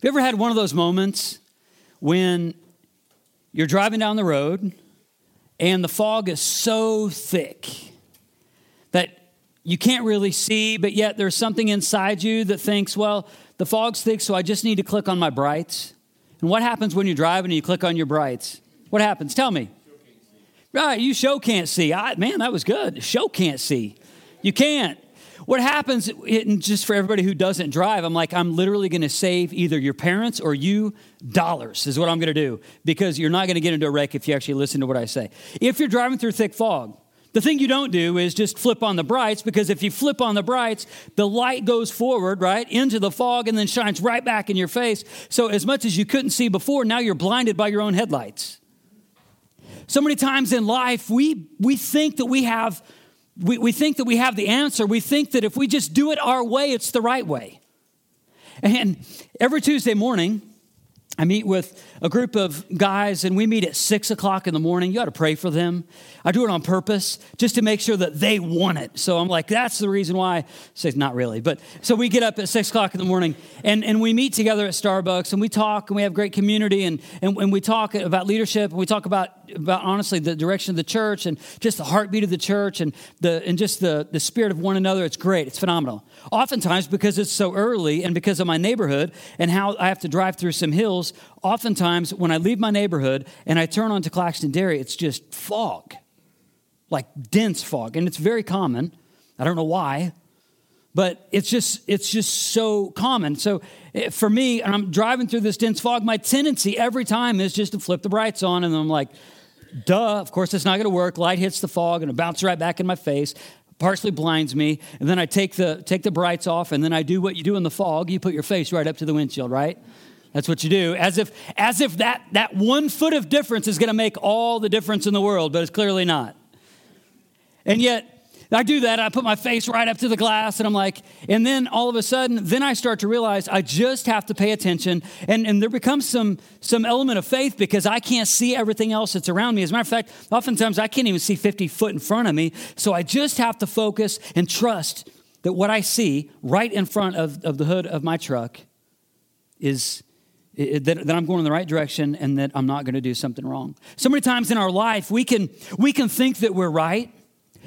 you ever had one of those moments when you're driving down the road and the fog is so thick that you can't really see, but yet there's something inside you that thinks, well, the fog's thick, so I just need to click on my brights. And what happens when you're driving and you click on your brights? What happens? Tell me. Right, you show can't see. I, man, that was good. Show can't see. You can't. What happens, just for everybody who doesn't drive, I'm like, I'm literally going to save either your parents or you dollars, is what I'm going to do, because you're not going to get into a wreck if you actually listen to what I say. If you're driving through thick fog, the thing you don't do is just flip on the brights, because if you flip on the brights, the light goes forward, right, into the fog and then shines right back in your face. So, as much as you couldn't see before, now you're blinded by your own headlights. So many times in life, we, we think that we have we, we think that we have the answer. We think that if we just do it our way, it's the right way. And every Tuesday morning, I meet with a group of guys and we meet at six o'clock in the morning. You ought to pray for them. I do it on purpose just to make sure that they want it. So I'm like, that's the reason why. Say, not really, but so we get up at six o'clock in the morning and, and we meet together at Starbucks and we talk and we have great community and, and, and we talk about leadership and we talk about, about honestly the direction of the church and just the heartbeat of the church and, the, and just the, the spirit of one another. It's great, it's phenomenal. Oftentimes, because it's so early and because of my neighborhood and how I have to drive through some hills, oftentimes when I leave my neighborhood and I turn onto Claxton Dairy, it's just fog, like dense fog. And it's very common. I don't know why, but it's just it's just so common. So eh, for me, I'm driving through this dense fog, my tendency every time is just to flip the brights on, and I'm like, duh, of course it's not gonna work. Light hits the fog and it bounces right back in my face partially blinds me and then i take the take the brights off and then i do what you do in the fog you put your face right up to the windshield right that's what you do. As if, as if that, that one foot of difference is going to make all the difference in the world, but it's clearly not. And yet, I do that. I put my face right up to the glass, and I'm like, and then all of a sudden, then I start to realize I just have to pay attention. And, and there becomes some, some element of faith because I can't see everything else that's around me. As a matter of fact, oftentimes I can't even see 50 foot in front of me. So I just have to focus and trust that what I see right in front of, of the hood of my truck is that, that, I'm going in the right direction and that I'm not going to do something wrong. So many times in our life, we can, we can think that we're right.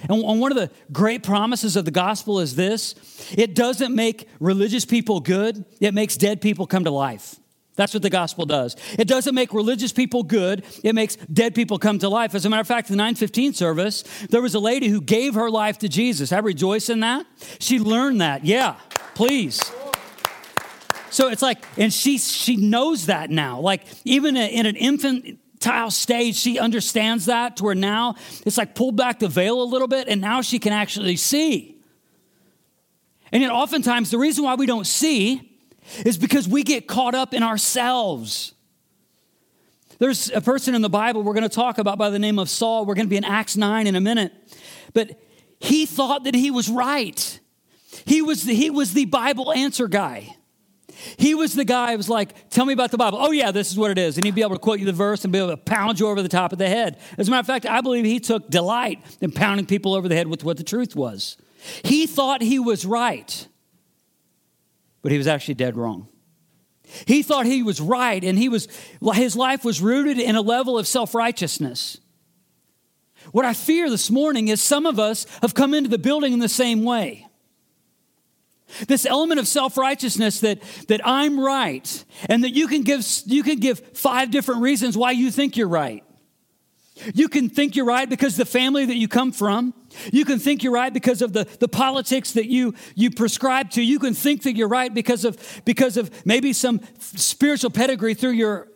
And one of the great promises of the gospel is this it doesn't make religious people good, it makes dead people come to life. That's what the gospel does. It doesn't make religious people good, it makes dead people come to life. As a matter of fact, the 915 service, there was a lady who gave her life to Jesus. I rejoice in that. She learned that. Yeah, please. So it's like, and she she knows that now. Like even in an infantile stage, she understands that to where now it's like pulled back the veil a little bit, and now she can actually see. And yet, oftentimes, the reason why we don't see is because we get caught up in ourselves. There's a person in the Bible we're going to talk about by the name of Saul. We're going to be in Acts 9 in a minute. But he thought that he was right. He was the, he was the Bible answer guy. He was the guy who was like, Tell me about the Bible. Oh, yeah, this is what it is. And he'd be able to quote you the verse and be able to pound you over the top of the head. As a matter of fact, I believe he took delight in pounding people over the head with what the truth was. He thought he was right, but he was actually dead wrong. He thought he was right, and he was, his life was rooted in a level of self righteousness. What I fear this morning is some of us have come into the building in the same way. This element of self-righteousness that, that I'm right, and that you can give you can give five different reasons why you think you're right. You can think you're right because the family that you come from. You can think you're right because of the, the politics that you, you prescribe to. You can think that you're right because of, because of maybe some spiritual pedigree through your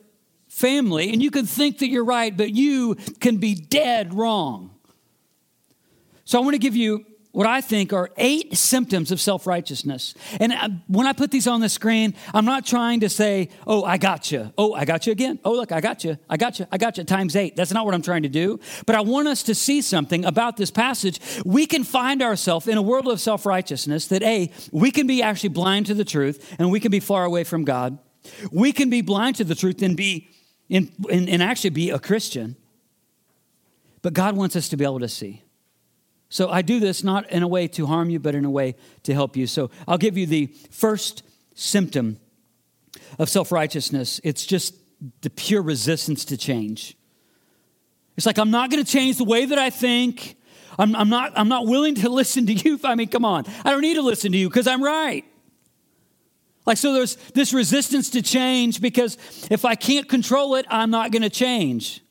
family. And you can think that you're right, but you can be dead wrong. So I want to give you what I think are eight symptoms of self righteousness. And uh, when I put these on the screen, I'm not trying to say, oh, I got you. Oh, I got you again. Oh, look, I got you. I got you. I got you times eight. That's not what I'm trying to do. But I want us to see something about this passage. We can find ourselves in a world of self righteousness that, A, we can be actually blind to the truth and we can be far away from God. We can be blind to the truth and be, and, and actually be a Christian. But God wants us to be able to see. So I do this not in a way to harm you, but in a way to help you. So I'll give you the first symptom of self righteousness, it's just the pure resistance to change. It's like, I'm not going to change the way that I think. I'm, I'm, not, I'm not willing to listen to you. I mean, come on. I don't need to listen to you because I'm right. Like, so there's this resistance to change because if I can't control it, I'm not going to change.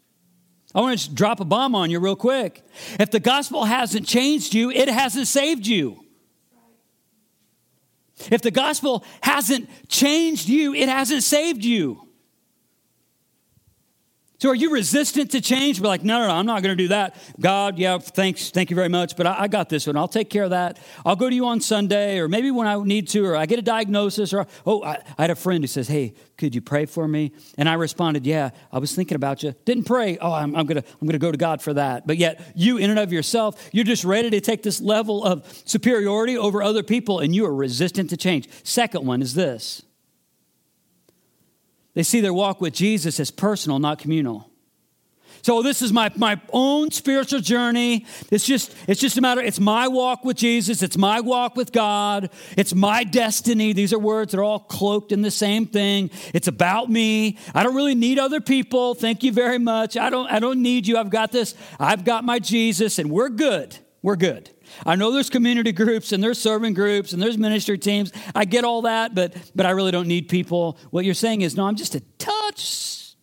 I want to drop a bomb on you real quick. If the gospel hasn't changed you, it hasn't saved you. If the gospel hasn't changed you, it hasn't saved you. So are you resistant to change? Be like, no, no, no, I'm not going to do that. God, yeah, thanks, thank you very much, but I, I, got this one. I'll take care of that. I'll go to you on Sunday, or maybe when I need to, or I get a diagnosis, or oh, I, I had a friend who says, hey, could you pray for me? And I responded, yeah, I was thinking about you. Didn't pray. Oh, I'm, I'm gonna, I'm gonna go to God for that. But yet, you in and of yourself, you're just ready to take this level of superiority over other people, and you are resistant to change. Second one is this. They see their walk with Jesus as personal, not communal. So this is my, my own spiritual journey. It's just, it's just a matter, it's my walk with Jesus, it's my walk with God, it's my destiny. These are words that are all cloaked in the same thing. It's about me. I don't really need other people. Thank you very much. I don't, I don't need you. I've got this. I've got my Jesus, and we're good. We're good. I know there's community groups and there's serving groups and there's ministry teams. I get all that, but but I really don't need people. What you're saying is, no, I'm just a touch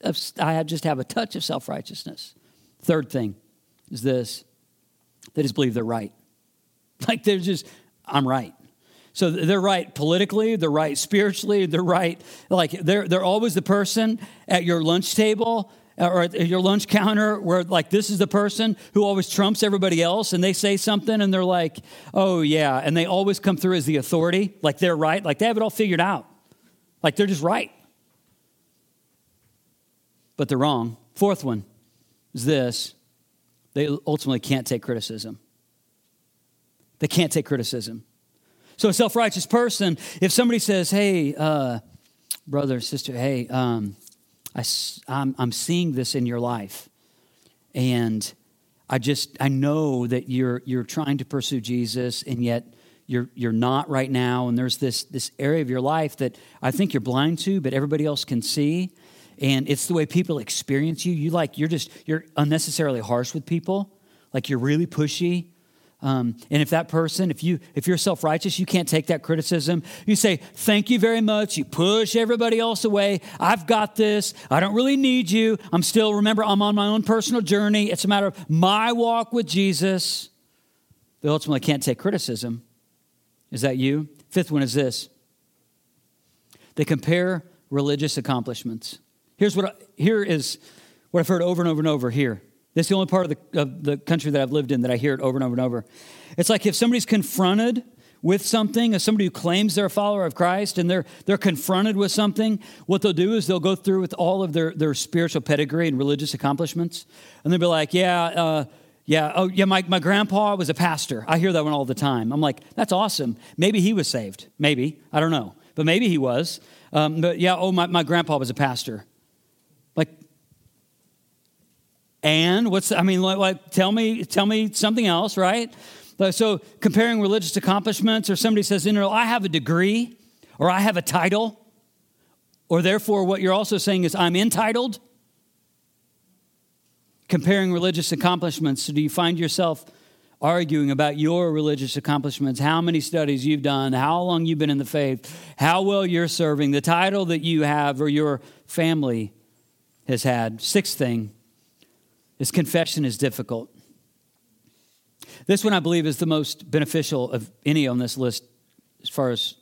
of, I just have a touch of self righteousness. Third thing is this they just believe they're right. Like they're just, I'm right. So they're right politically, they're right spiritually, they're right. Like they're, they're always the person at your lunch table or at your lunch counter where like this is the person who always trumps everybody else and they say something and they're like oh yeah and they always come through as the authority like they're right like they have it all figured out. Like they're just right. But they're wrong. Fourth one is this. They ultimately can't take criticism. They can't take criticism. So a self-righteous person if somebody says hey uh, brother sister hey um, I, I'm, I'm seeing this in your life. And I just, I know that you're, you're trying to pursue Jesus and yet you're, you're not right now. And there's this, this area of your life that I think you're blind to, but everybody else can see. And it's the way people experience you. You like, you're just, you're unnecessarily harsh with people. Like you're really pushy. Um, and if that person, if you if you're self-righteous, you can't take that criticism. You say, thank you very much. You push everybody else away. I've got this. I don't really need you. I'm still, remember, I'm on my own personal journey. It's a matter of my walk with Jesus. They ultimately can't take criticism. Is that you? Fifth one is this. They compare religious accomplishments. Here's what I, here is what I've heard over and over and over here. That's the only part of the, of the country that I've lived in that I hear it over and over and over. It's like if somebody's confronted with something, as somebody who claims they're a follower of Christ and they're, they're confronted with something, what they'll do is they'll go through with all of their, their spiritual pedigree and religious accomplishments. And they'll be like, yeah, uh, yeah, oh, yeah, my, my grandpa was a pastor. I hear that one all the time. I'm like, that's awesome. Maybe he was saved. Maybe. I don't know. But maybe he was. Um, but yeah, oh, my, my grandpa was a pastor. And what's I mean, like, like tell me, tell me something else, right? So comparing religious accomplishments, or somebody says, I have a degree, or I have a title, or therefore what you're also saying is I'm entitled. Comparing religious accomplishments, so do you find yourself arguing about your religious accomplishments, how many studies you've done, how long you've been in the faith, how well you're serving, the title that you have or your family has had? Sixth thing, is confession is difficult. This one, I believe, is the most beneficial of any on this list as far as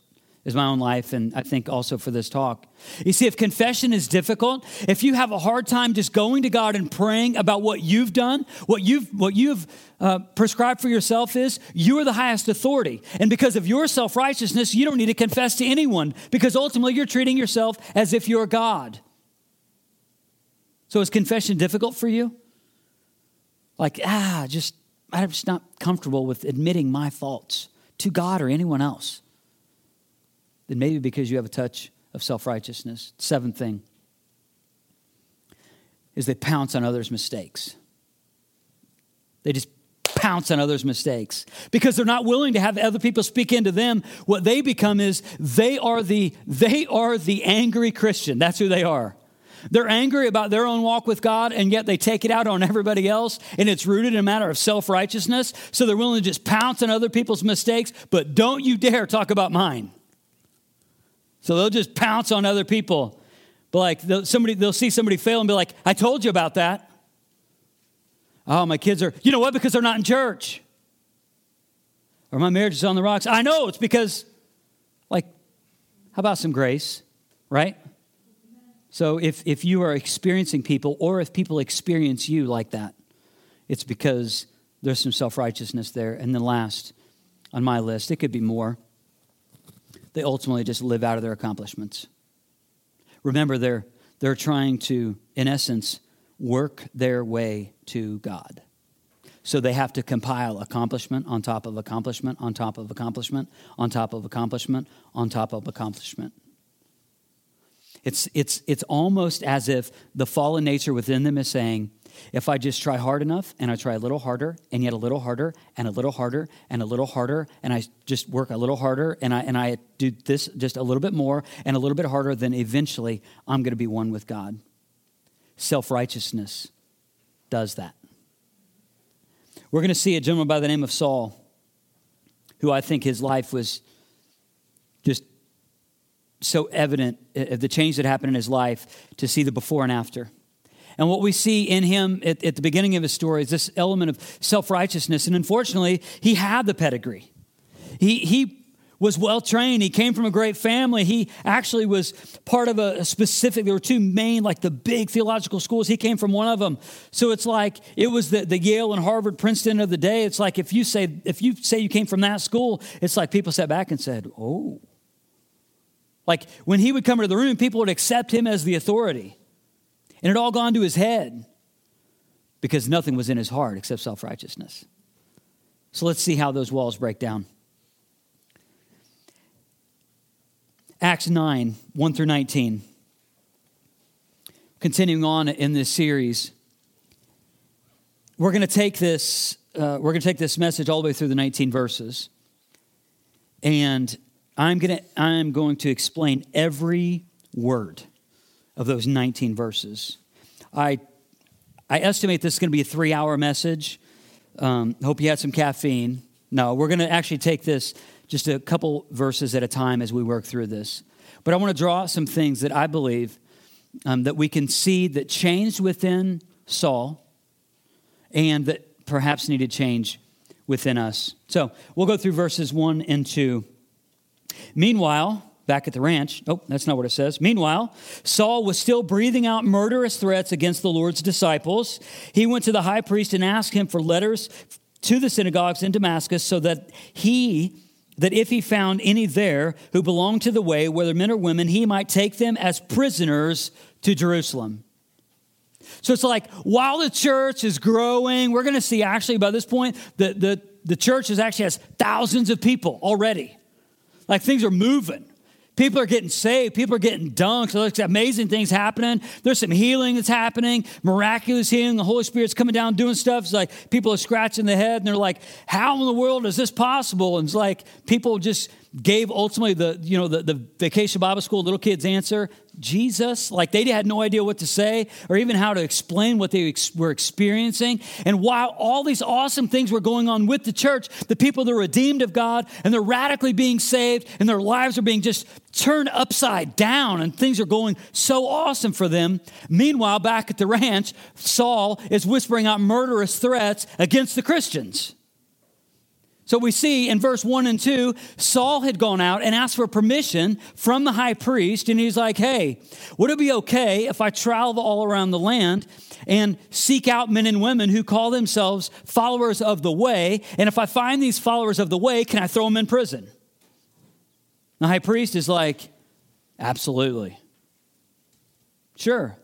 is my own life and I think also for this talk. You see, if confession is difficult, if you have a hard time just going to God and praying about what you've done, what you've, what you've uh, prescribed for yourself is, you are the highest authority. And because of your self righteousness, you don't need to confess to anyone because ultimately you're treating yourself as if you're God. So is confession difficult for you? Like, ah, just, I'm just not comfortable with admitting my faults to God or anyone else. Then maybe because you have a touch of self righteousness. Seventh thing is they pounce on others' mistakes. They just pounce on others' mistakes because they're not willing to have other people speak into them. What they become is they are the they are the angry Christian. That's who they are. They're angry about their own walk with God, and yet they take it out on everybody else, and it's rooted in a matter of self righteousness. So they're willing to just pounce on other people's mistakes, but don't you dare talk about mine. So they'll just pounce on other people. But like they'll, somebody, they'll see somebody fail and be like, "I told you about that." Oh, my kids are. You know what? Because they're not in church. Or my marriage is on the rocks. I know it's because, like, how about some grace, right? So if, if you are experiencing people, or if people experience you like that, it's because there's some self righteousness there. And then last on my list, it could be more. They ultimately just live out of their accomplishments. Remember, they're, they're trying to, in essence, work their way to God. So they have to compile accomplishment on top of accomplishment on top of accomplishment on top of accomplishment on top of accomplishment. It's, it's, it's almost as if the fallen nature within them is saying, if I just try hard enough and I try a little harder and yet a little harder and a little harder and a little harder and I just work a little harder and I, and I do this just a little bit more and a little bit harder, then eventually I'm going to be one with God. Self righteousness does that. We're going to see a gentleman by the name of Saul, who I think his life was just so evident of the change that happened in his life to see the before and after. And what we see in him at, at the beginning of his story is this element of self righteousness. And unfortunately, he had the pedigree. He, he was well trained. He came from a great family. He actually was part of a, specific, there were two main, like the big theological schools. He came from one of them. So it's like it was the, the Yale and Harvard, Princeton of the day. It's like if you say if you say you came from that school, it's like people sat back and said, Oh, like when he would come into the room, people would accept him as the authority. And it all gone to his head because nothing was in his heart except self righteousness. So let's see how those walls break down. Acts 9, 1 through 19. Continuing on in this series, we're going to take this, uh, we're going to take this message all the way through the 19 verses. And I'm going to I'm going to explain every word of those 19 verses. I I estimate this is going to be a three hour message. Um, hope you had some caffeine. No, we're going to actually take this just a couple verses at a time as we work through this. But I want to draw some things that I believe um, that we can see that changed within Saul and that perhaps needed change within us. So we'll go through verses 1 and 2 Meanwhile, back at the ranch, oh, that's not what it says. Meanwhile, Saul was still breathing out murderous threats against the Lord's disciples. He went to the high priest and asked him for letters to the synagogues in Damascus so that he that if he found any there who belonged to the way, whether men or women, he might take them as prisoners to Jerusalem. So it's like while the church is growing, we're going to see actually by this point that the, the church is actually has thousands of people already. Like things are moving. People are getting saved. People are getting dunked. There's amazing things happening. There's some healing that's happening, miraculous healing. The Holy Spirit's coming down doing stuff. It's like people are scratching their head and they're like, how in the world is this possible? And it's like people just gave ultimately the, you know, the, the vacation Bible school little kids answer. Jesus. Like they had no idea what to say or even how to explain what they ex- were experiencing. And while all these awesome things were going on with the church, the people that are redeemed of God and they're radically being saved and their lives are being just turned upside down and things are going so awesome for them. Meanwhile, back at the ranch, Saul is whispering out murderous threats against the Christians. So we see in verse 1 and 2, Saul had gone out and asked for permission from the high priest, and he's like, Hey, would it be okay if I travel all around the land and seek out men and women who call themselves followers of the way? And if I find these followers of the way, can I throw them in prison? The high priest is like, Absolutely. Sure.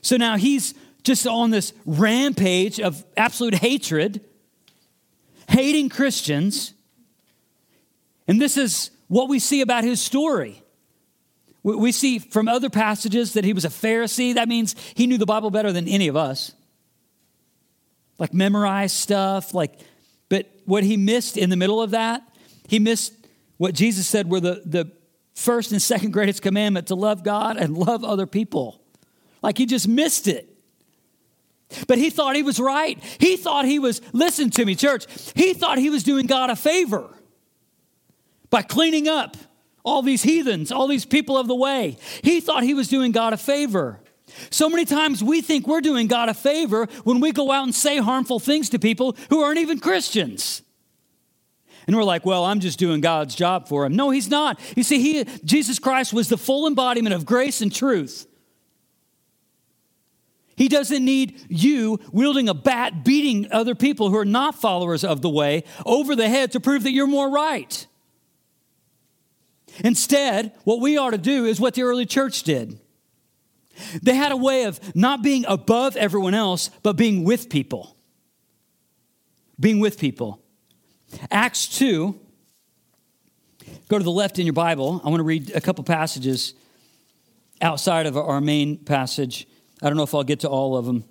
So now he's just on this rampage of absolute hatred hating Christians. And this is what we see about his story. We see from other passages that he was a Pharisee. That means he knew the Bible better than any of us. like memorized stuff, like, but what he missed in the middle of that, he missed what Jesus said were the, the first and second greatest commandment to love God and love other people. Like he just missed it. But he thought he was right. He thought he was, listen to me, church, he thought he was doing God a favor by cleaning up all these heathens, all these people of the way. He thought he was doing God a favor. So many times we think we're doing God a favor when we go out and say harmful things to people who aren't even Christians. And we're like, well, I'm just doing God's job for him. No, he's not. You see, he, Jesus Christ was the full embodiment of grace and truth. He doesn't need you wielding a bat, beating other people who are not followers of the way over the head to prove that you're more right. Instead, what we ought to do is what the early church did. They had a way of not being above everyone else, but being with people. Being with people. Acts 2, go to the left in your Bible. I want to read a couple passages outside of our main passage. I don't know if I'll get to all of them.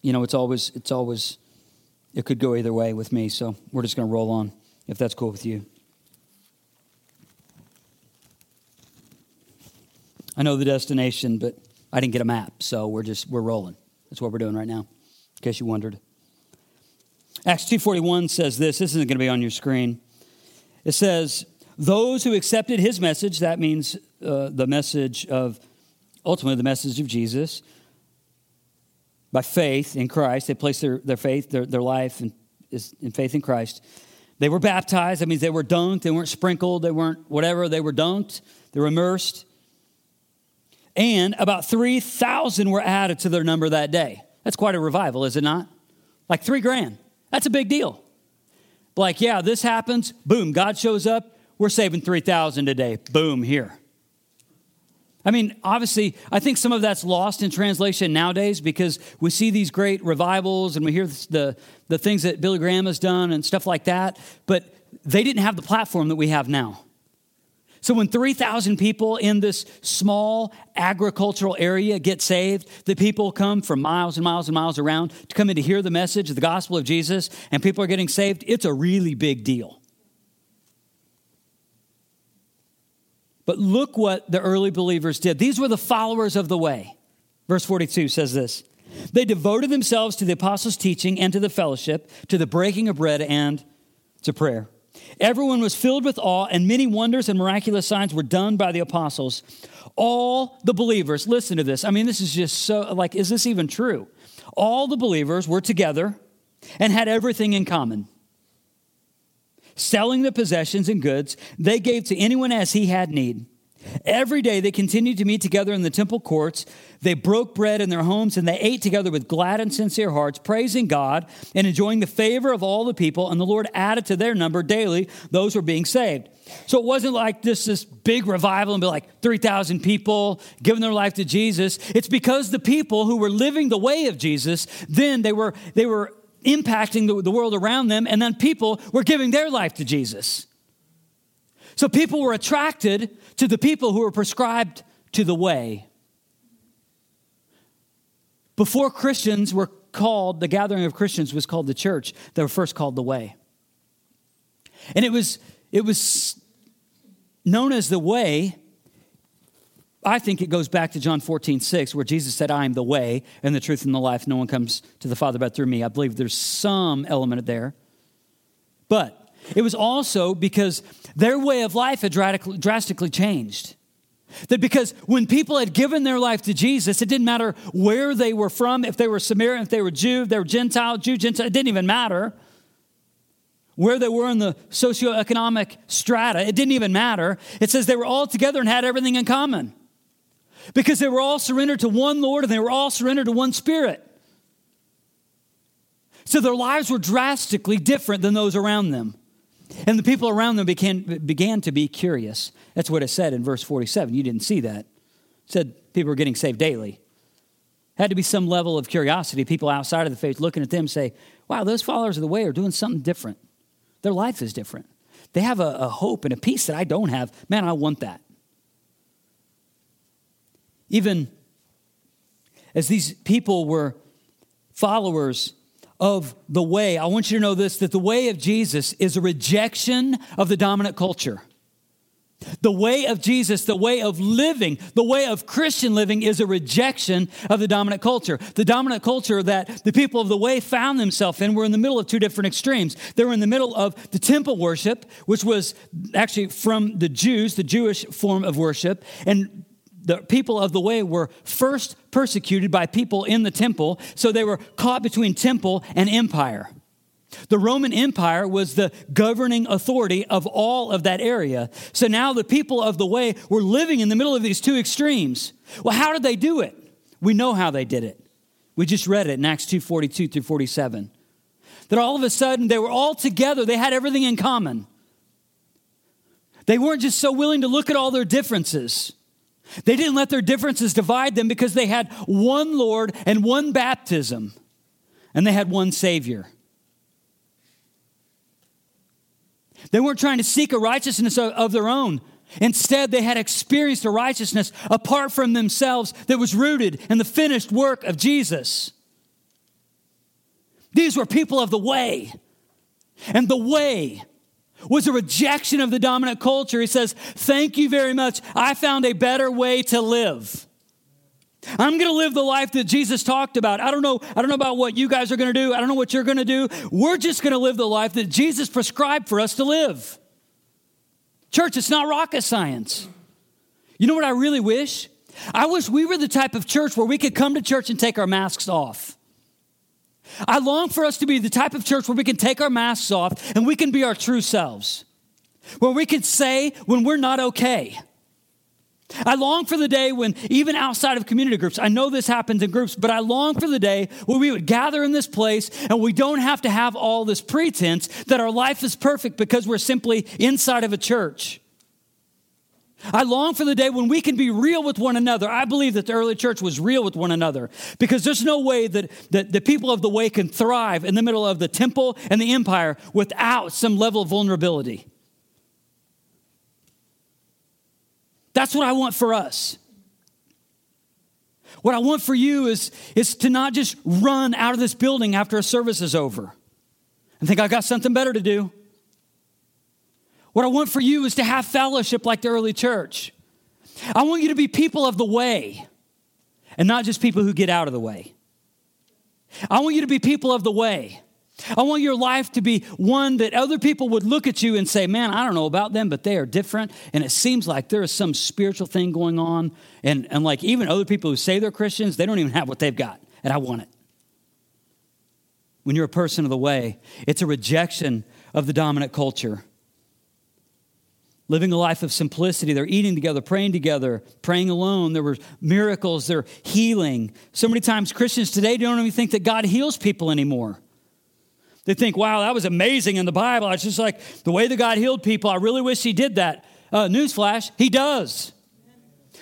You know, it's always, it's always, it could go either way with me, so we're just going to roll on if that's cool with you. I know the destination, but I didn't get a map, so we're just we're rolling. That's what we're doing right now, in case you wondered. Acts 2:41 says this. This isn't going to be on your screen. It says, "Those who accepted his message, that means uh, the message of ultimately the message of Jesus, by faith in Christ, they placed their, their faith, their, their life in, in faith in Christ. They were baptized. That means they were dunked. They weren't sprinkled. They weren't whatever. They were dunked. They were immersed and about 3,000 were added to their number that day. That's quite a revival, is it not? Like three grand. That's a big deal. Like, yeah, this happens, boom, God shows up, we're saving 3,000 today, boom, here. I mean, obviously, I think some of that's lost in translation nowadays because we see these great revivals and we hear the, the things that Billy Graham has done and stuff like that, but they didn't have the platform that we have now. So when 3,000 people in this small agricultural area get saved, the people come from miles and miles and miles around to come in to hear the message of the gospel of Jesus, and people are getting saved, it's a really big deal. But look what the early believers did. These were the followers of the way. Verse 42 says this They devoted themselves to the apostles' teaching and to the fellowship, to the breaking of bread and to prayer. Everyone was filled with awe, and many wonders and miraculous signs were done by the apostles. All the believers, listen to this. I mean, this is just so, like, is this even true? All the believers were together and had everything in common. Selling the possessions and goods, they gave to anyone as he had need. Every day they continued to meet together in the temple courts. They broke bread in their homes and they ate together with glad and sincere hearts, praising God and enjoying the favor of all the people. And the Lord added to their number daily those who were being saved. So it wasn't like this, this big revival and be like 3,000 people giving their life to Jesus. It's because the people who were living the way of Jesus, then they were, they were impacting the, the world around them, and then people were giving their life to Jesus. So people were attracted to the people who were prescribed to the way. Before Christians were called, the gathering of Christians was called the church. They were first called the way. And it was, it was known as the way. I think it goes back to John 14, 6, where Jesus said, I am the way and the truth and the life. No one comes to the Father but through me. I believe there's some element there. But it was also because their way of life had drastically changed. That because when people had given their life to Jesus, it didn't matter where they were from, if they were Samaritan, if they were Jew, if they were Gentile, Jew, Gentile, it didn't even matter. Where they were in the socioeconomic strata, it didn't even matter. It says they were all together and had everything in common. Because they were all surrendered to one Lord and they were all surrendered to one Spirit. So their lives were drastically different than those around them. And the people around them began, began to be curious. That's what it said in verse 47. You didn't see that. It said people were getting saved daily. Had to be some level of curiosity. People outside of the faith looking at them say, wow, those followers of the way are doing something different. Their life is different. They have a, a hope and a peace that I don't have. Man, I want that. Even as these people were followers of the way, I want you to know this that the way of Jesus is a rejection of the dominant culture. The way of Jesus, the way of living, the way of Christian living is a rejection of the dominant culture. The dominant culture that the people of the way found themselves in were in the middle of two different extremes. They were in the middle of the temple worship, which was actually from the Jews, the Jewish form of worship, and the people of the way were first persecuted by people in the temple, so they were caught between temple and empire. The Roman Empire was the governing authority of all of that area. So now the people of the way were living in the middle of these two extremes. Well, how did they do it? We know how they did it. We just read it in Acts 2:42 through 47. That all of a sudden they were all together, they had everything in common. They weren't just so willing to look at all their differences. They didn't let their differences divide them because they had one Lord and one baptism, and they had one Savior. They weren't trying to seek a righteousness of their own. Instead, they had experienced a righteousness apart from themselves that was rooted in the finished work of Jesus. These were people of the way. And the way was a rejection of the dominant culture. He says, Thank you very much. I found a better way to live. I'm going to live the life that Jesus talked about. I don't know I don't know about what you guys are going to do. I don't know what you're going to do. We're just going to live the life that Jesus prescribed for us to live. Church, it's not rocket science. You know what I really wish? I wish we were the type of church where we could come to church and take our masks off. I long for us to be the type of church where we can take our masks off and we can be our true selves. Where we can say when we're not okay. I long for the day when, even outside of community groups, I know this happens in groups, but I long for the day where we would gather in this place and we don't have to have all this pretense that our life is perfect because we're simply inside of a church. I long for the day when we can be real with one another. I believe that the early church was real with one another because there's no way that, that the people of the way can thrive in the middle of the temple and the empire without some level of vulnerability. That's what I want for us. What I want for you is, is to not just run out of this building after a service is over and think, I've got something better to do. What I want for you is to have fellowship like the early church. I want you to be people of the way and not just people who get out of the way. I want you to be people of the way. I want your life to be one that other people would look at you and say, Man, I don't know about them, but they are different. And it seems like there is some spiritual thing going on. And, and like even other people who say they're Christians, they don't even have what they've got. And I want it. When you're a person of the way, it's a rejection of the dominant culture living a life of simplicity. They're eating together, praying together, praying alone. There were miracles, they're healing. So many times Christians today don't even think that God heals people anymore. They think, wow, that was amazing in the Bible. It's just like the way that God healed people. I really wish He did that. Uh, newsflash, He does.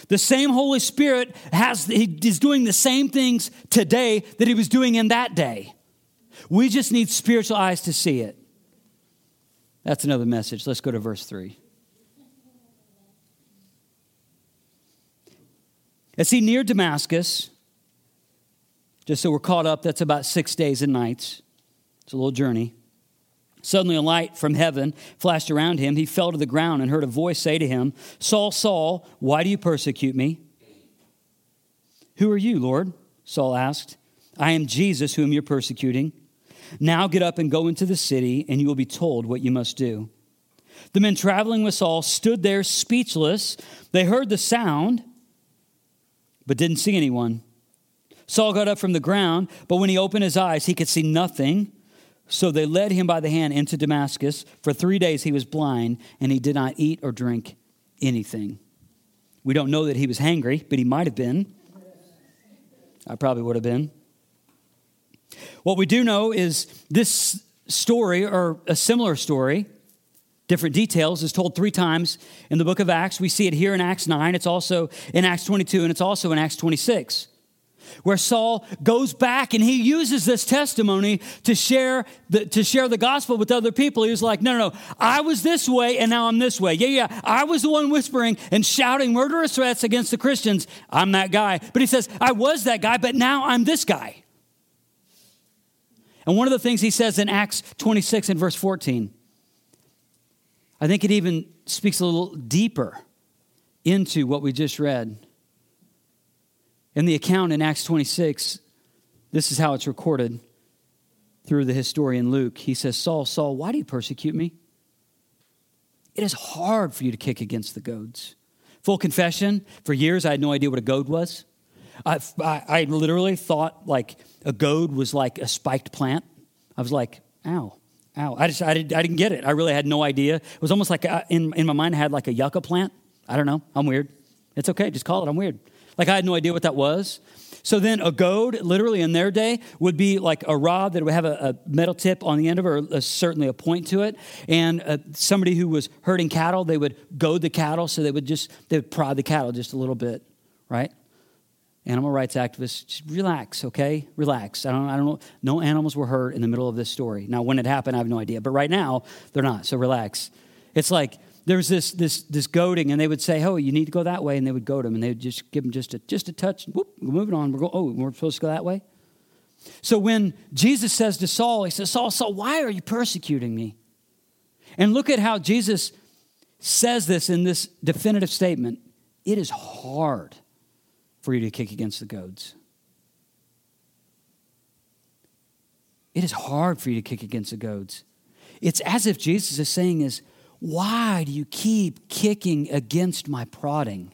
The same Holy Spirit has, He is doing the same things today that He was doing in that day. We just need spiritual eyes to see it. That's another message. Let's go to verse 3. As he neared Damascus, just so we're caught up, that's about six days and nights. It's a little journey. Suddenly, a light from heaven flashed around him. He fell to the ground and heard a voice say to him, Saul, Saul, why do you persecute me? Who are you, Lord? Saul asked. I am Jesus, whom you're persecuting. Now get up and go into the city, and you will be told what you must do. The men traveling with Saul stood there speechless. They heard the sound but didn't see anyone. Saul got up from the ground, but when he opened his eyes, he could see nothing. So they led him by the hand into Damascus. For three days he was blind, and he did not eat or drink anything. We don't know that he was hangry, but he might have been. I probably would have been. What we do know is this story, or a similar story, different details is told three times in the book of Acts. We see it here in Acts 9, it's also in Acts 22, and it's also in Acts 26, where Saul goes back and he uses this testimony to share the, to share the gospel with other people. He was like, no, no, no, I was this way and now I'm this way. Yeah, yeah, I was the one whispering and shouting murderous threats against the Christians. I'm that guy. But he says, I was that guy, but now I'm this guy. And one of the things he says in Acts 26 and verse 14, I think it even speaks a little deeper into what we just read. In the account in Acts 26, this is how it's recorded through the historian Luke. He says, Saul, Saul, why do you persecute me? It is hard for you to kick against the goads. Full confession, for years I had no idea what a goad was. I, I, I literally thought like a goad was like a spiked plant. I was like, ow, ow. I just, I, did, I didn't get it. I really had no idea. It was almost like, a, in, in my mind, I had like a yucca plant. I don't know. I'm weird. It's okay. Just call it. I'm weird. Like I had no idea what that was. So then a goad, literally in their day, would be like a rod that would have a, a metal tip on the end of it, or a, certainly a point to it. And uh, somebody who was herding cattle, they would goad the cattle, so they would just they would prod the cattle just a little bit, right? Animal rights activists, just relax, okay? Relax. I don't, I don't know. No animals were hurt in the middle of this story. Now, when it happened, I have no idea. But right now, they're not. So relax. It's like there was this this this goading, and they would say, "Oh, you need to go that way," and they would goad them, and they would just give them just a just a touch. Whoop, we're moving on. We're going. Oh, we're supposed to go that way. So when Jesus says to Saul, he says, "Saul, Saul, why are you persecuting me?" And look at how Jesus says this in this definitive statement. It is hard for you to kick against the goads. It is hard for you to kick against the goads. It's as if Jesus is saying is why do you keep kicking against my prodding?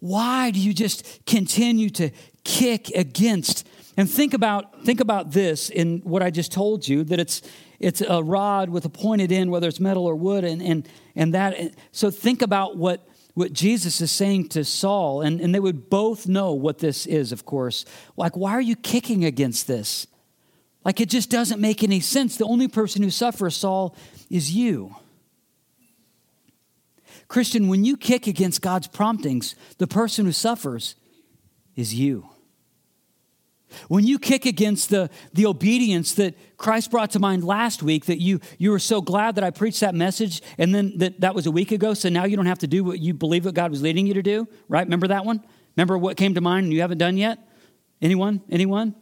Why do you just continue to kick against? And think about, think about this in what I just told you that it's, it's a rod with a pointed end, whether it's metal or wood, and, and, and that. So think about what, what Jesus is saying to Saul, and, and they would both know what this is, of course. Like, why are you kicking against this? Like, it just doesn't make any sense. The only person who suffers, Saul, is you. Christian, when you kick against God's promptings, the person who suffers is you. When you kick against the, the obedience that Christ brought to mind last week, that you, you were so glad that I preached that message, and then that, that was a week ago, so now you don't have to do what you believe what God was leading you to do, right? Remember that one? Remember what came to mind and you haven't done yet? Anyone? Anyone?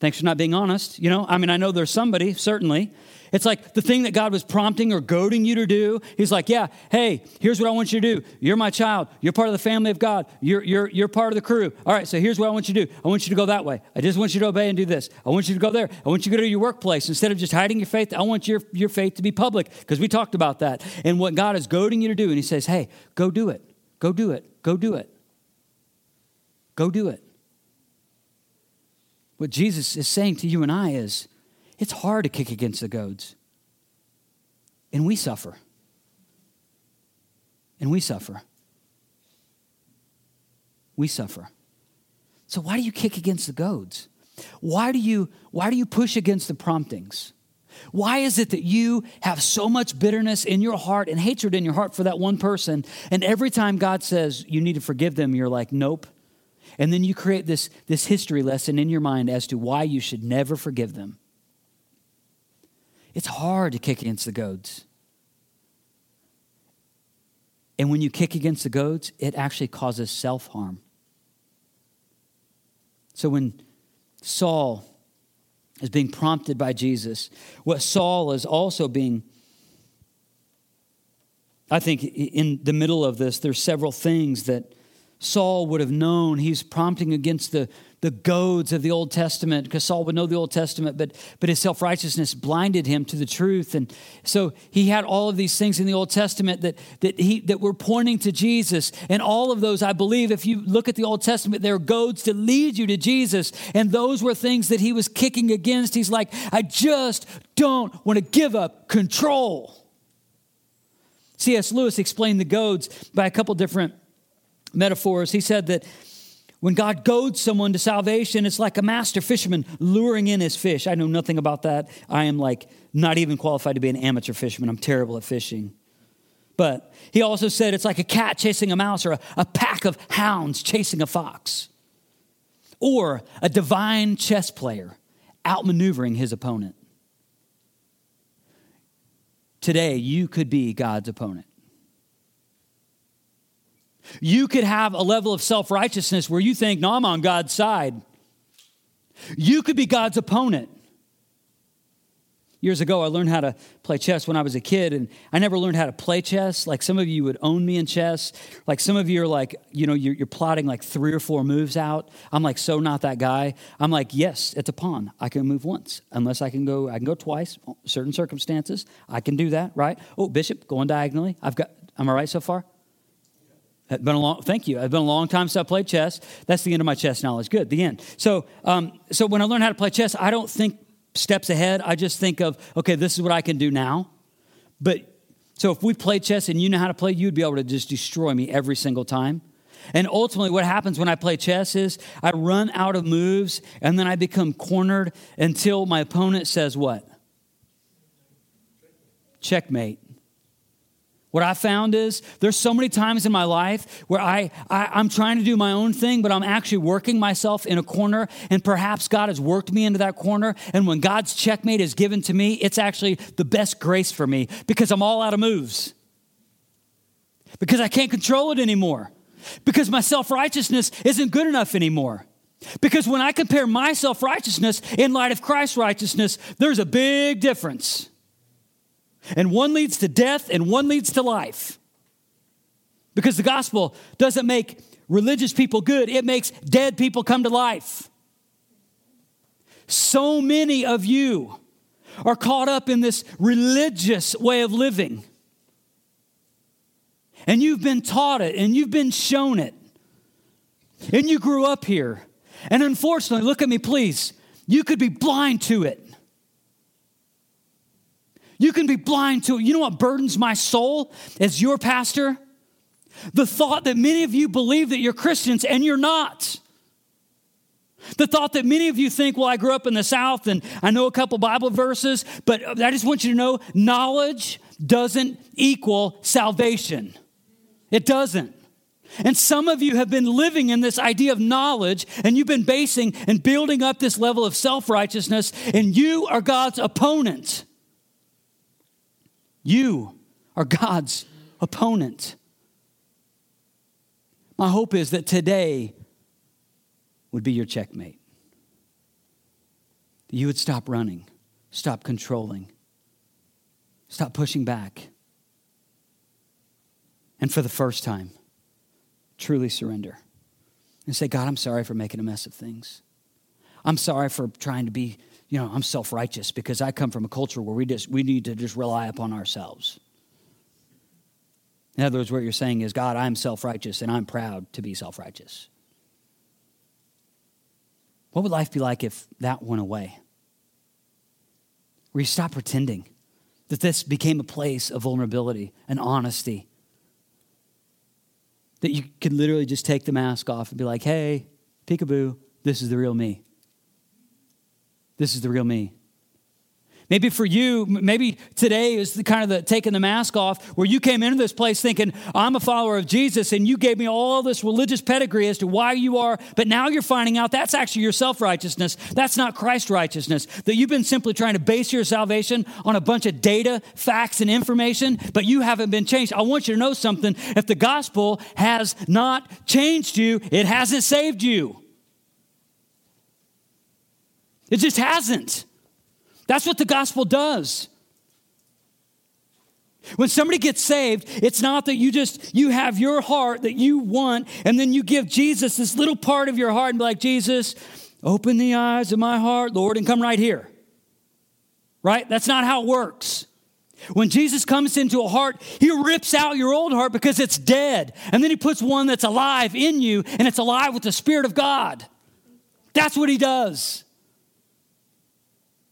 Thanks for not being honest. You know, I mean, I know there's somebody, certainly. It's like the thing that God was prompting or goading you to do. He's like, yeah, hey, here's what I want you to do. You're my child. You're part of the family of God. You're, you're, you're part of the crew. All right, so here's what I want you to do. I want you to go that way. I just want you to obey and do this. I want you to go there. I want you to go to your workplace. Instead of just hiding your faith, I want your, your faith to be public because we talked about that. And what God is goading you to do. And He says, hey, go do it. Go do it. Go do it. Go do it. What Jesus is saying to you and I is, it's hard to kick against the goads. And we suffer. And we suffer. We suffer. So why do you kick against the goads? Why do you why do you push against the promptings? Why is it that you have so much bitterness in your heart and hatred in your heart for that one person and every time God says you need to forgive them you're like nope and then you create this, this history lesson in your mind as to why you should never forgive them. It's hard to kick against the goads. And when you kick against the goads, it actually causes self harm. So when Saul is being prompted by Jesus, what Saul is also being I think in the middle of this, there's several things that Saul would have known. He's prompting against the, the goads of the Old Testament because Saul would know the Old Testament, but, but his self righteousness blinded him to the truth. And so he had all of these things in the Old Testament that, that, he, that were pointing to Jesus. And all of those, I believe, if you look at the Old Testament, they're goads to lead you to Jesus. And those were things that he was kicking against. He's like, I just don't want to give up control. C.S. Lewis explained the goads by a couple different metaphors. He said that when God goads someone to salvation, it's like a master fisherman luring in his fish. I know nothing about that. I am like not even qualified to be an amateur fisherman. I'm terrible at fishing. But he also said it's like a cat chasing a mouse or a, a pack of hounds chasing a fox. Or a divine chess player outmaneuvering his opponent. Today, you could be God's opponent. You could have a level of self righteousness where you think, no, I'm on God's side. You could be God's opponent. years ago, I learned how to play chess when I was a kid, and I never learned how to play chess. Like some of you would own me in chess. Like some of you are like, you know, you're, you're, plotting like three or four moves out. I'm like, so not that guy. I'm like, yes, it's a pawn. I can move once, unless I can go. I can go twice. Certain circumstances, I can do that. Right? Oh, bishop going diagonally. I've got. Am I right so far? It's been a long, thank you. It's been a long time since I played chess. That's the end of my chess knowledge. Good, the end. So, um, so when I learn how to play chess, I don't think steps ahead. I just think of, okay, this is what I can do now. But so if we play chess and you know how to play, you'd be able to just destroy me every single time. And ultimately, what happens when I play chess is I run out of moves and then I become cornered until my opponent says, What? Checkmate. What I found is there's so many times in my life where I, I, am trying to do my own thing, but I'm actually working myself in a corner, and perhaps God has worked me into that corner. And when God's checkmate is given to me, it's actually the best grace for me because I'm all out of moves. Because I can't control it anymore. Because my self righteousness isn't good enough anymore. Because when I compare my self righteousness in light of Christ's righteousness, there's a big difference. And one leads to death and one leads to life. Because the gospel doesn't make religious people good, it makes dead people come to life. So many of you are caught up in this religious way of living. And you've been taught it and you've been shown it. And you grew up here. And unfortunately, look at me, please, you could be blind to it. You can be blind to it. You know what burdens my soul as your pastor? The thought that many of you believe that you're Christians and you're not. The thought that many of you think, well, I grew up in the South and I know a couple Bible verses, but I just want you to know knowledge doesn't equal salvation. It doesn't. And some of you have been living in this idea of knowledge, and you've been basing and building up this level of self righteousness, and you are God's opponent. You are God's opponent. My hope is that today would be your checkmate. That you would stop running, stop controlling, stop pushing back, and for the first time, truly surrender and say, God, I'm sorry for making a mess of things. I'm sorry for trying to be you know, I'm self righteous because I come from a culture where we just we need to just rely upon ourselves. In other words, what you're saying is, God, I'm self righteous and I'm proud to be self righteous. What would life be like if that went away? Where you stop pretending that this became a place of vulnerability and honesty. That you could literally just take the mask off and be like, hey, peekaboo, this is the real me. This is the real me. Maybe for you, maybe today is the kind of the taking the mask off where you came into this place thinking, I'm a follower of Jesus, and you gave me all this religious pedigree as to why you are, but now you're finding out that's actually your self righteousness. That's not Christ righteousness. That you've been simply trying to base your salvation on a bunch of data, facts, and information, but you haven't been changed. I want you to know something. If the gospel has not changed you, it hasn't saved you. It just hasn't. That's what the gospel does. When somebody gets saved, it's not that you just you have your heart that you want and then you give Jesus this little part of your heart and be like, "Jesus, open the eyes of my heart, Lord, and come right here." Right? That's not how it works. When Jesus comes into a heart, he rips out your old heart because it's dead. And then he puts one that's alive in you and it's alive with the spirit of God. That's what he does.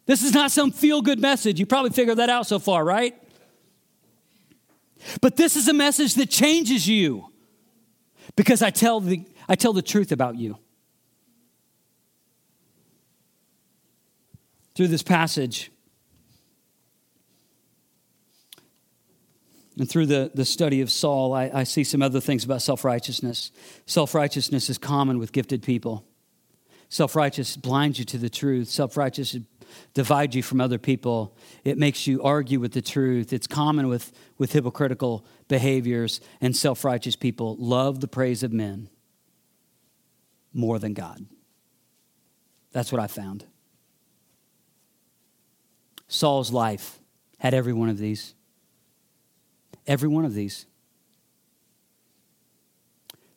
This is not some feel good message. You probably figured that out so far, right? But this is a message that changes you because I tell the, I tell the truth about you. Through this passage and through the, the study of Saul, I, I see some other things about self righteousness. Self righteousness is common with gifted people. Self righteous blinds you to the truth. Self righteous divide you from other people. It makes you argue with the truth. It's common with, with hypocritical behaviors and self righteous people. Love the praise of men more than God. That's what I found. Saul's life had every one of these. Every one of these.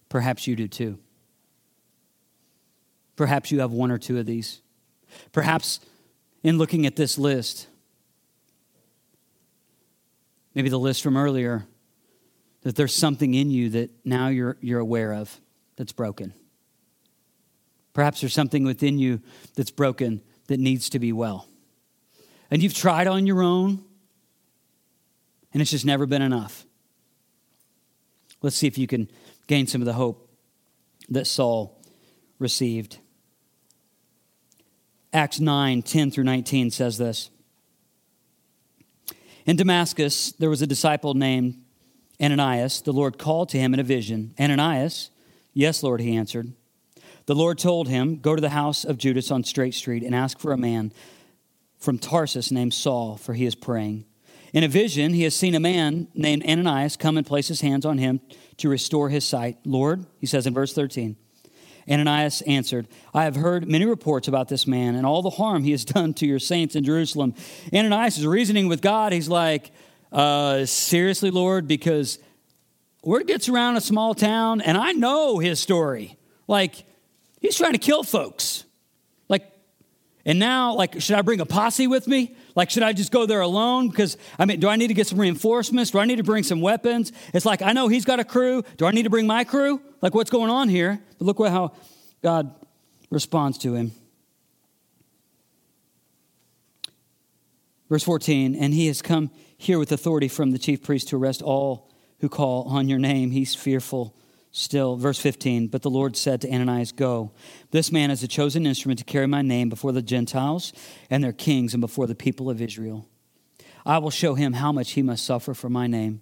Perhaps you do too. Perhaps you have one or two of these. Perhaps in looking at this list, maybe the list from earlier, that there's something in you that now you're, you're aware of that's broken. Perhaps there's something within you that's broken that needs to be well. And you've tried on your own, and it's just never been enough. Let's see if you can gain some of the hope that Saul received. Acts 9 10 through 19 says this. In Damascus, there was a disciple named Ananias. The Lord called to him in a vision. Ananias, yes, Lord, he answered. The Lord told him, Go to the house of Judas on Straight Street and ask for a man from Tarsus named Saul, for he is praying. In a vision, he has seen a man named Ananias come and place his hands on him to restore his sight. Lord, he says in verse 13, Ananias answered, I have heard many reports about this man and all the harm he has done to your saints in Jerusalem. Ananias is reasoning with God. He's like, uh, Seriously, Lord, because word gets around a small town and I know his story. Like, He's trying to kill folks. Like, and now, like, should I bring a posse with me? Like, should I just go there alone? Because, I mean, do I need to get some reinforcements? Do I need to bring some weapons? It's like, I know he's got a crew. Do I need to bring my crew? Like, what's going on here? But look how God responds to him. Verse 14, and he has come here with authority from the chief priest to arrest all who call on your name. He's fearful Still, verse 15, but the Lord said to Ananias, Go. This man is a chosen instrument to carry my name before the Gentiles and their kings and before the people of Israel. I will show him how much he must suffer for my name.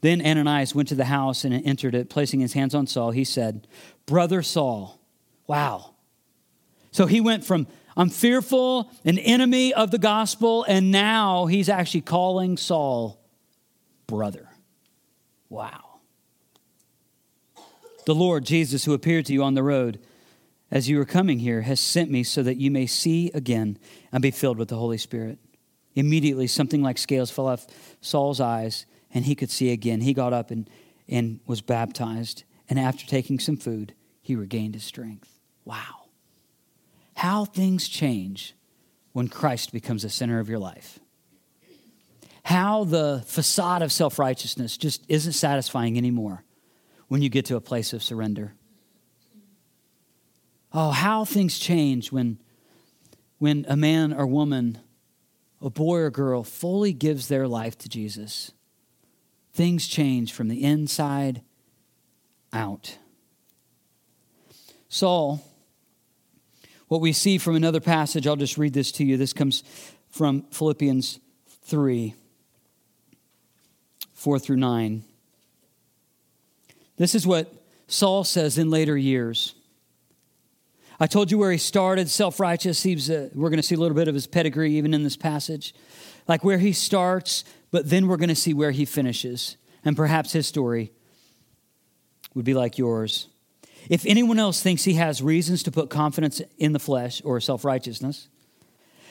Then Ananias went to the house and entered it, placing his hands on Saul. He said, Brother Saul. Wow. So he went from, I'm fearful, an enemy of the gospel, and now he's actually calling Saul brother. Wow. The Lord Jesus, who appeared to you on the road as you were coming here, has sent me so that you may see again and be filled with the Holy Spirit. Immediately, something like scales fell off Saul's eyes, and he could see again. He got up and, and was baptized. And after taking some food, he regained his strength. Wow. How things change when Christ becomes the center of your life. How the facade of self righteousness just isn't satisfying anymore when you get to a place of surrender. Oh, how things change when, when a man or woman, a boy or girl, fully gives their life to Jesus. Things change from the inside out. Saul, what we see from another passage, I'll just read this to you. This comes from Philippians 3 4 through 9. This is what Saul says in later years. I told you where he started, self righteous. Uh, we're going to see a little bit of his pedigree even in this passage, like where he starts, but then we're going to see where he finishes. And perhaps his story would be like yours. If anyone else thinks he has reasons to put confidence in the flesh or self righteousness,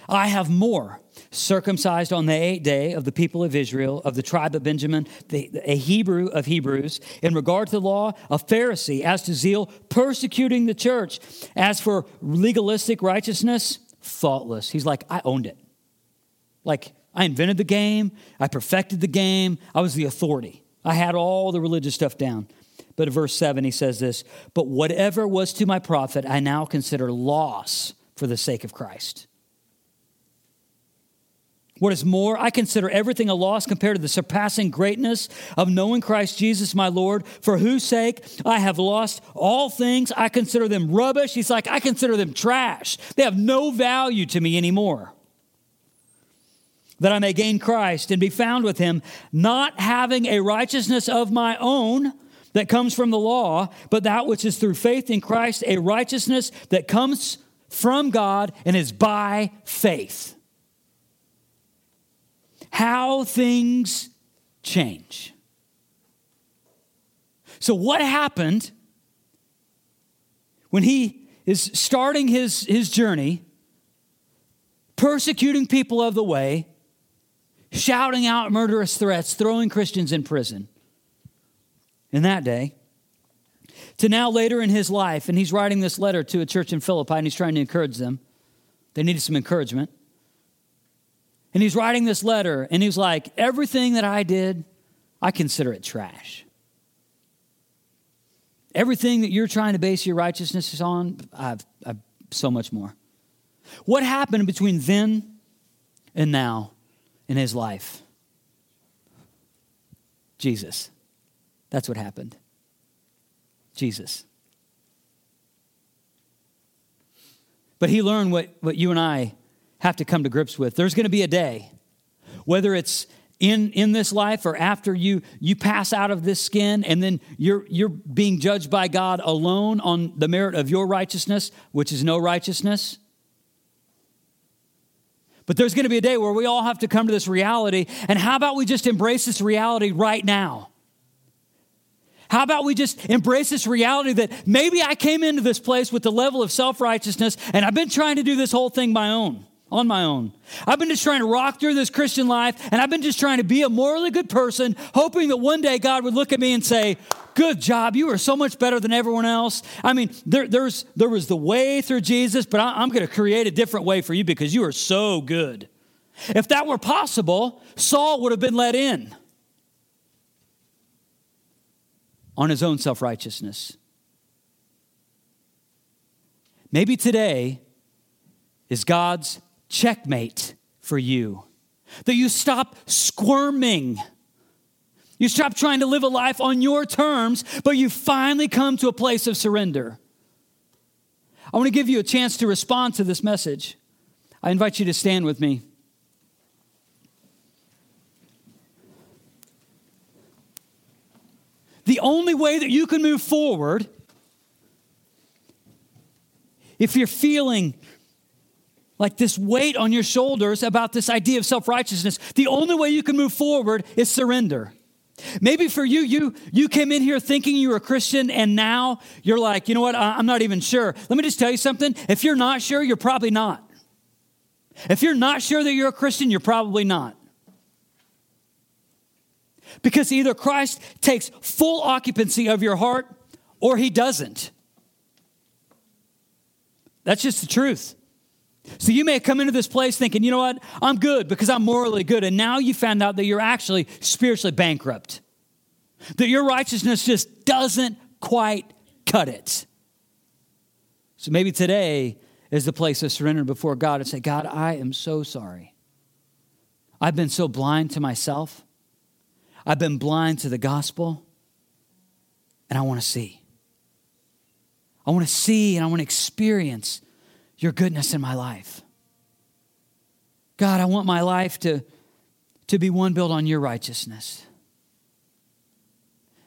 I have more. Circumcised on the eighth day of the people of Israel, of the tribe of Benjamin, the, a Hebrew of Hebrews, in regard to the law, a Pharisee, as to zeal, persecuting the church. As for legalistic righteousness, faultless. He's like, I owned it. Like, I invented the game, I perfected the game, I was the authority. I had all the religious stuff down. But in verse 7, he says this But whatever was to my profit, I now consider loss for the sake of Christ. What is more, I consider everything a loss compared to the surpassing greatness of knowing Christ Jesus my Lord, for whose sake I have lost all things. I consider them rubbish. He's like, I consider them trash. They have no value to me anymore. That I may gain Christ and be found with him, not having a righteousness of my own that comes from the law, but that which is through faith in Christ, a righteousness that comes from God and is by faith how things change. So, what happened when he is starting his, his journey, persecuting people of the way, shouting out murderous threats, throwing Christians in prison. In that day, to now later in his life, and he's writing this letter to a church in Philippi and he's trying to encourage them. They needed some encouragement. And he's writing this letter and he's like, Everything that I did, I consider it trash. Everything that you're trying to base your righteousness on, I've, I've so much more. What happened between then and now in his life? Jesus. That's what happened. Jesus. But he learned what, what you and I have to come to grips with. There's going to be a day, whether it's in, in this life or after you, you pass out of this skin and then you're, you're being judged by God alone on the merit of your righteousness, which is no righteousness. But there's going to be a day where we all have to come to this reality. And how about we just embrace this reality right now? How about we just embrace this reality that maybe I came into this place with the level of self righteousness and I've been trying to do this whole thing my own, on my own. I've been just trying to rock through this Christian life and I've been just trying to be a morally good person, hoping that one day God would look at me and say, Good job. You are so much better than everyone else. I mean, there, there's, there was the way through Jesus, but I, I'm going to create a different way for you because you are so good. If that were possible, Saul would have been let in. on his own self righteousness. Maybe today is God's checkmate for you. That you stop squirming. You stop trying to live a life on your terms, but you finally come to a place of surrender. I want to give you a chance to respond to this message. I invite you to stand with me. The only way that you can move forward, if you're feeling like this weight on your shoulders about this idea of self righteousness, the only way you can move forward is surrender. Maybe for you, you you came in here thinking you were a Christian, and now you're like, you know what? I'm not even sure. Let me just tell you something. If you're not sure, you're probably not. If you're not sure that you're a Christian, you're probably not. Because either Christ takes full occupancy of your heart or he doesn't. That's just the truth. So you may come into this place thinking, you know what, I'm good because I'm morally good. And now you found out that you're actually spiritually bankrupt, that your righteousness just doesn't quite cut it. So maybe today is the place of surrender before God and say, God, I am so sorry. I've been so blind to myself. I've been blind to the gospel, and I want to see. I want to see and I want to experience your goodness in my life. God, I want my life to, to be one built on your righteousness.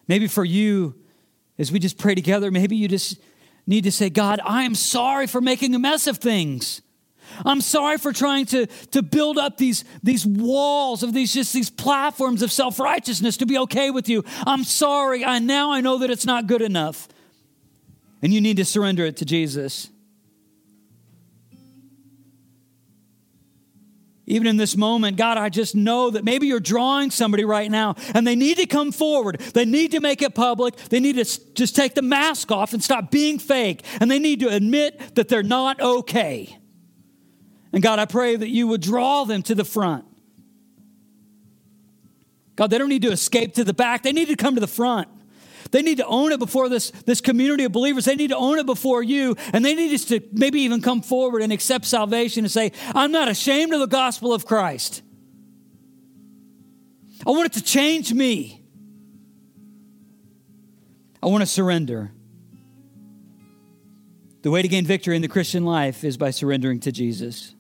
Maybe for you, as we just pray together, maybe you just need to say, God, I am sorry for making a mess of things. I'm sorry for trying to, to build up these, these walls of these just these platforms of self-righteousness to be okay with you. I'm sorry. I now I know that it's not good enough. And you need to surrender it to Jesus. Even in this moment, God, I just know that maybe you're drawing somebody right now and they need to come forward. They need to make it public. They need to just take the mask off and stop being fake. And they need to admit that they're not okay. And God, I pray that you would draw them to the front. God, they don't need to escape to the back, they need to come to the front. They need to own it before this, this community of believers. They need to own it before you. And they need us to maybe even come forward and accept salvation and say, I'm not ashamed of the gospel of Christ. I want it to change me. I want to surrender. The way to gain victory in the Christian life is by surrendering to Jesus.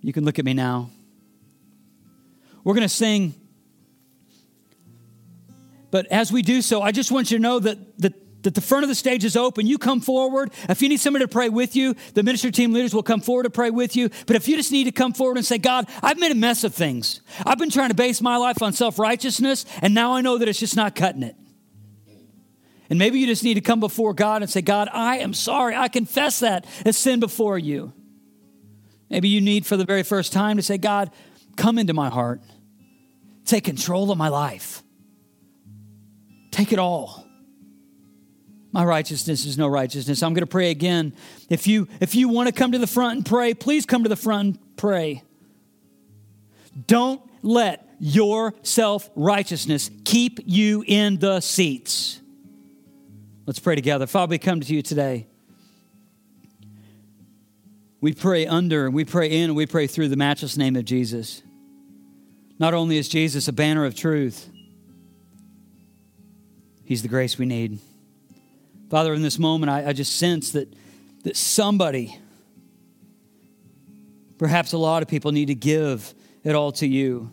You can look at me now. We're going to sing. But as we do so, I just want you to know that, that, that the front of the stage is open. You come forward. If you need somebody to pray with you, the ministry team leaders will come forward to pray with you. But if you just need to come forward and say, God, I've made a mess of things. I've been trying to base my life on self righteousness, and now I know that it's just not cutting it. And maybe you just need to come before God and say, God, I am sorry. I confess that as sin before you. Maybe you need for the very first time to say, God, come into my heart. Take control of my life. Take it all. My righteousness is no righteousness. I'm going to pray again. If you if you want to come to the front and pray, please come to the front and pray. Don't let your self-righteousness keep you in the seats. Let's pray together. Father, we come to you today. We pray under, we pray in, we pray through the matchless name of Jesus. Not only is Jesus a banner of truth, He's the grace we need. Father, in this moment, I, I just sense that, that somebody, perhaps a lot of people, need to give it all to you.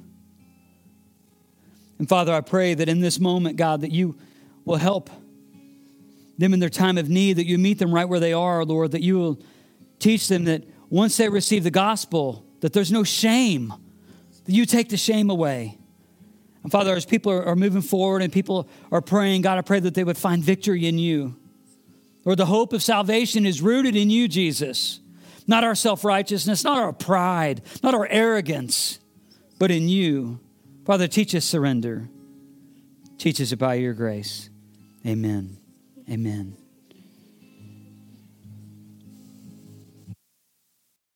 And Father, I pray that in this moment, God, that you will help them in their time of need, that you meet them right where they are, Lord, that you will teach them that once they receive the gospel, that there's no shame, that you take the shame away. And Father, as people are, are moving forward and people are praying, God, I pray that they would find victory in you. Lord, the hope of salvation is rooted in you, Jesus. Not our self righteousness, not our pride, not our arrogance, but in you. Father, teach us surrender. Teach us it by your grace. Amen. Amen.